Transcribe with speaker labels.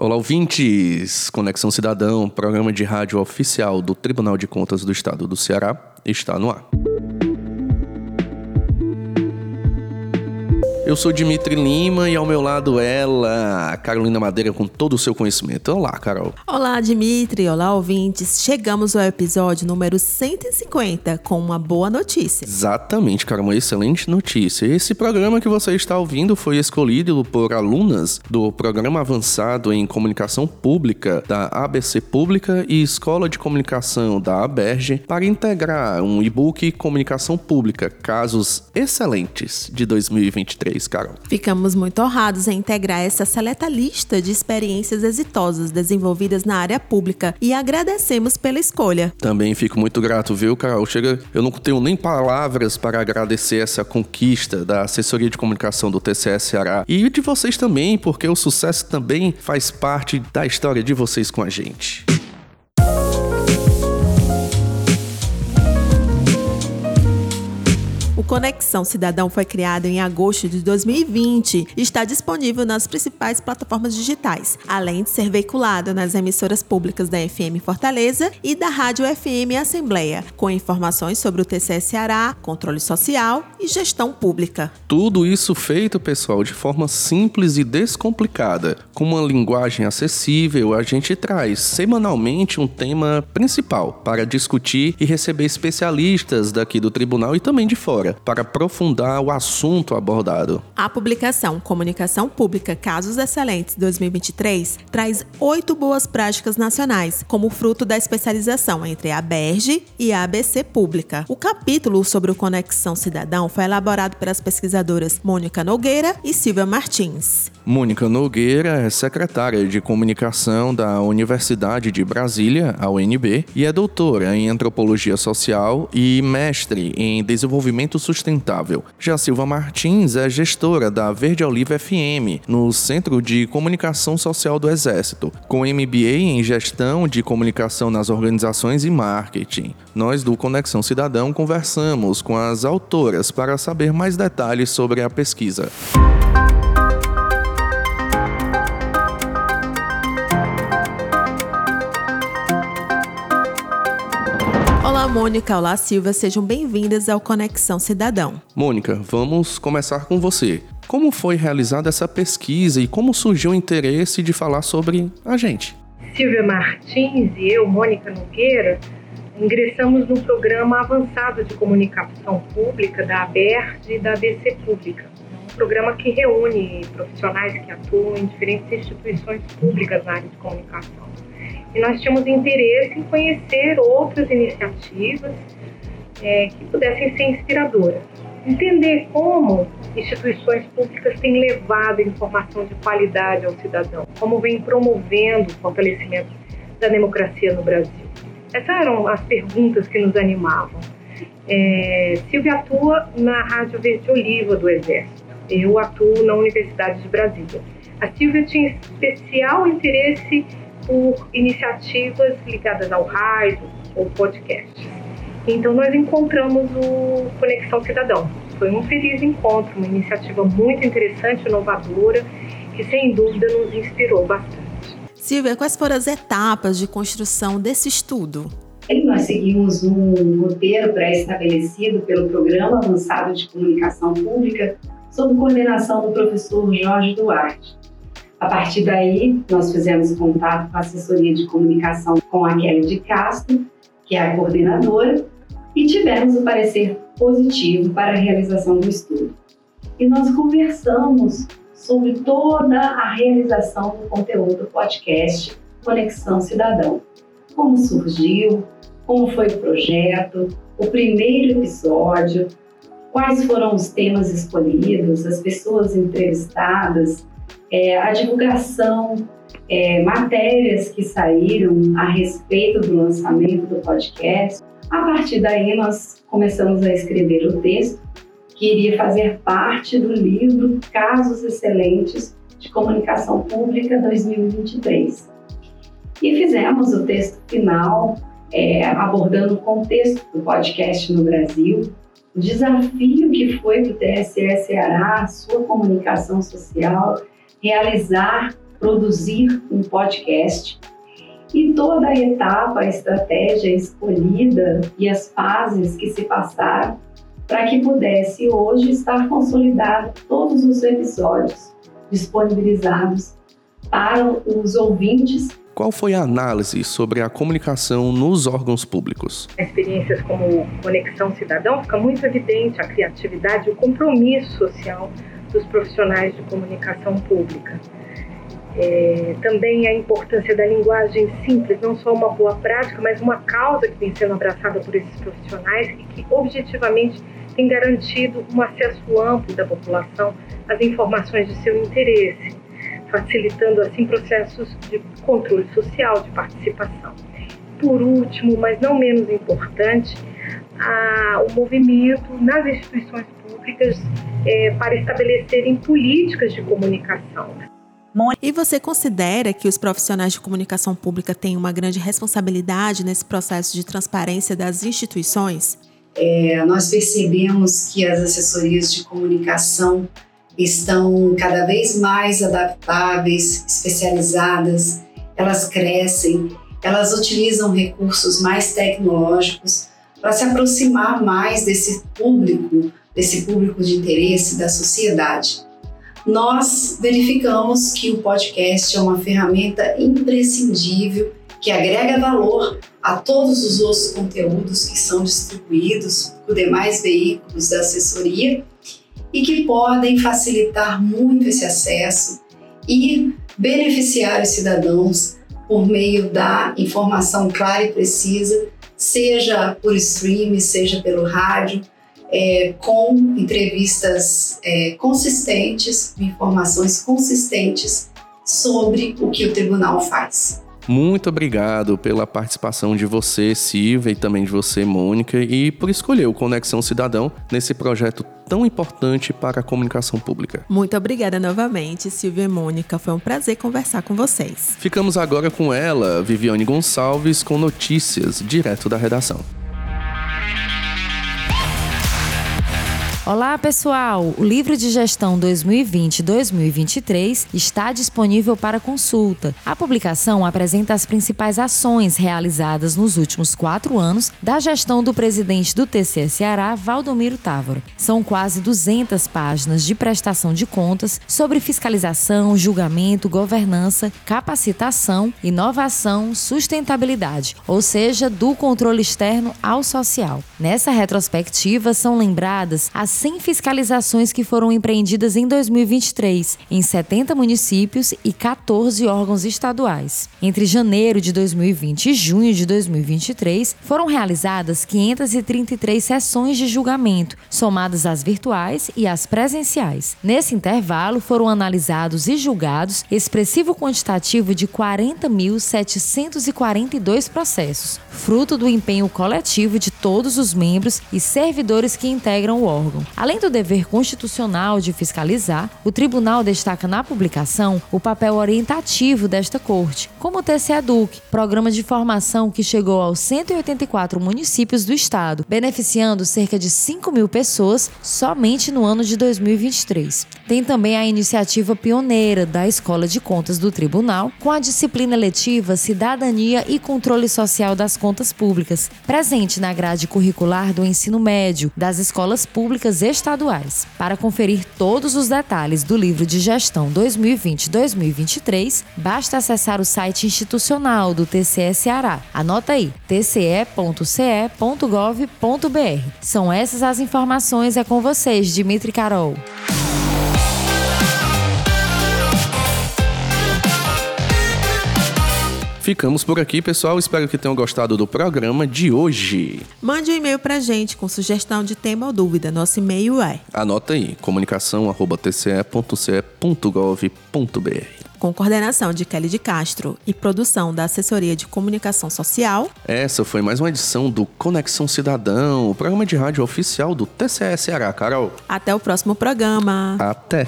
Speaker 1: Olá, ouvintes! Conexão Cidadão, programa de rádio oficial do Tribunal de Contas do Estado do Ceará, está no ar. Eu sou Dimitri Lima e ao meu lado ela, Carolina Madeira, com todo o seu conhecimento. Olá, Carol.
Speaker 2: Olá, Dimitri. Olá, ouvintes. Chegamos ao episódio número 150 com uma boa notícia.
Speaker 1: Exatamente, cara, uma excelente notícia. Esse programa que você está ouvindo foi escolhido por alunas do Programa Avançado em Comunicação Pública da ABC Pública e Escola de Comunicação da ABERGE para integrar um e-book Comunicação Pública, casos excelentes de 2023 Carol.
Speaker 2: Ficamos muito honrados em integrar essa seleta lista de experiências exitosas desenvolvidas na área pública e agradecemos pela escolha.
Speaker 1: Também fico muito grato, viu, Carol? Chega, eu não tenho nem palavras para agradecer essa conquista da assessoria de comunicação do TCS Ceará e de vocês também, porque o sucesso também faz parte da história de vocês com a gente.
Speaker 2: Conexão Cidadão foi criado em agosto de 2020 e está disponível nas principais plataformas digitais, além de ser veiculado nas emissoras públicas da FM Fortaleza e da Rádio FM Assembleia, com informações sobre o TCS Ceará, controle social e gestão pública.
Speaker 1: Tudo isso feito, pessoal, de forma simples e descomplicada. Com uma linguagem acessível, a gente traz semanalmente um tema principal para discutir e receber especialistas daqui do tribunal e também de fora para aprofundar o assunto abordado.
Speaker 2: A publicação Comunicação Pública Casos Excelentes 2023 traz oito boas práticas nacionais, como fruto da especialização entre a BERJ e a ABC Pública. O capítulo sobre o Conexão Cidadão foi elaborado pelas pesquisadoras Mônica Nogueira e Silvia Martins.
Speaker 1: Mônica Nogueira é secretária de comunicação da Universidade de Brasília, a UNB, e é doutora em antropologia social e mestre em desenvolvimento sustentável. Já Silva Martins é gestora da Verde Oliva FM, no Centro de Comunicação Social do Exército, com MBA em gestão de comunicação nas organizações e marketing. Nós do Conexão Cidadão conversamos com as autoras para saber mais detalhes sobre a pesquisa.
Speaker 2: Olá, Mônica. Olá, Silva. Sejam bem-vindas ao Conexão Cidadão.
Speaker 1: Mônica, vamos começar com você. Como foi realizada essa pesquisa e como surgiu o interesse de falar sobre a gente?
Speaker 3: Silvia Martins e eu, Mônica Nogueira, ingressamos no programa avançado de comunicação pública da ABERT e da ABC Pública. Um programa que reúne profissionais que atuam em diferentes instituições públicas na área de comunicação nós tínhamos interesse em conhecer outras iniciativas é, que pudessem ser inspiradoras. Entender como instituições públicas têm levado informação de qualidade ao cidadão, como vem promovendo o fortalecimento da democracia no Brasil. Essas eram as perguntas que nos animavam. É, Silvia atua na Rádio Verde Oliva do Exército. Eu atuo na Universidade de Brasília. A Silvia tinha especial interesse por iniciativas ligadas ao rádio ou podcast. Então nós encontramos o Conexão Cidadão. Foi um feliz encontro, uma iniciativa muito interessante, inovadora, que sem dúvida nos inspirou bastante.
Speaker 2: Silvia, quais foram as etapas de construção desse estudo?
Speaker 4: Nós seguimos um roteiro pré-estabelecido pelo Programa Avançado de Comunicação Pública, sob coordenação do professor Jorge Duarte. A partir daí, nós fizemos contato com a assessoria de comunicação com a Kelly de Castro, que é a coordenadora, e tivemos o parecer positivo para a realização do estudo. E nós conversamos sobre toda a realização do conteúdo do podcast Conexão Cidadão. Como surgiu, como foi o projeto, o primeiro episódio, quais foram os temas escolhidos, as pessoas entrevistadas, é, a divulgação, é, matérias que saíram a respeito do lançamento do podcast. A partir daí, nós começamos a escrever o texto que iria fazer parte do livro Casos Excelentes de Comunicação Pública 2023. E fizemos o texto final, é, abordando o contexto do podcast no Brasil, o desafio que foi para o TSE Ceará, sua comunicação social realizar produzir um podcast e toda a etapa, a estratégia escolhida e as fases que se passaram para que pudesse hoje estar consolidado todos os episódios disponibilizados para os ouvintes.
Speaker 1: Qual foi a análise sobre a comunicação nos órgãos públicos?
Speaker 3: Experiências como Conexão Cidadão fica muito evidente a criatividade e o compromisso social dos profissionais de comunicação pública. É, também a importância da linguagem simples, não só uma boa prática, mas uma causa que vem sendo abraçada por esses profissionais e que objetivamente tem garantido um acesso amplo da população às informações de seu interesse, facilitando assim processos de controle social, de participação. Por último, mas não menos importante, a, o movimento nas instituições públicas é, para estabelecerem políticas de comunicação.
Speaker 2: E você considera que os profissionais de comunicação pública têm uma grande responsabilidade nesse processo de transparência das instituições?
Speaker 4: É, nós percebemos que as assessorias de comunicação estão cada vez mais adaptáveis, especializadas, elas crescem, elas utilizam recursos mais tecnológicos para se aproximar mais desse público, desse público de interesse da sociedade. Nós verificamos que o podcast é uma ferramenta imprescindível que agrega valor a todos os outros conteúdos que são distribuídos por demais veículos da assessoria e que podem facilitar muito esse acesso e beneficiar os cidadãos por meio da informação clara e precisa, seja por streaming, seja pelo rádio, é, com entrevistas é, consistentes, informações consistentes sobre o que o tribunal faz.
Speaker 1: Muito obrigado pela participação de você, Silvia, e também de você, Mônica, e por escolher o Conexão Cidadão nesse projeto tão importante para a comunicação pública.
Speaker 2: Muito obrigada novamente, Silvia e Mônica. Foi um prazer conversar com vocês.
Speaker 1: Ficamos agora com ela, Viviane Gonçalves, com notícias direto da redação.
Speaker 5: Olá, pessoal! O livro de gestão 2020-2023 está disponível para consulta. A publicação apresenta as principais ações realizadas nos últimos quatro anos da gestão do presidente do TCE Ceará, Valdomiro Távora. São quase 200 páginas de prestação de contas sobre fiscalização, julgamento, governança, capacitação, inovação, sustentabilidade, ou seja, do controle externo ao social. Nessa retrospectiva são lembradas as 100 fiscalizações que foram empreendidas em 2023 em 70 municípios e 14 órgãos estaduais. Entre janeiro de 2020 e junho de 2023, foram realizadas 533 sessões de julgamento, somadas às virtuais e às presenciais. Nesse intervalo, foram analisados e julgados expressivo quantitativo de 40.742 processos, fruto do empenho coletivo de todos os membros e servidores que integram o órgão. Além do dever constitucional de fiscalizar, o tribunal destaca na publicação o papel orientativo desta corte, como o TCEDUC, programa de formação que chegou aos 184 municípios do estado, beneficiando cerca de 5 mil pessoas somente no ano de 2023. Tem também a iniciativa pioneira da Escola de Contas do Tribunal, com a disciplina letiva Cidadania e Controle Social das Contas Públicas, presente na grade curricular do ensino médio das escolas públicas estaduais. Para conferir todos os detalhes do livro de gestão 2020-2023, basta acessar o site institucional do TCE Ceará. Anota aí, tce.ce.gov.br. São essas as informações, é com vocês, Dimitri Carol.
Speaker 1: Ficamos por aqui, pessoal. Espero que tenham gostado do programa de hoje.
Speaker 2: Mande um e-mail pra gente com sugestão de tema ou dúvida. Nosso e-mail é.
Speaker 1: Anota aí: comunicação@tce.ce.gov.br.
Speaker 2: Com coordenação de Kelly de Castro e produção da Assessoria de Comunicação Social.
Speaker 1: Essa foi mais uma edição do Conexão Cidadão, o programa de rádio oficial do TCE Ceará, Carol.
Speaker 2: Até o próximo programa.
Speaker 1: Até.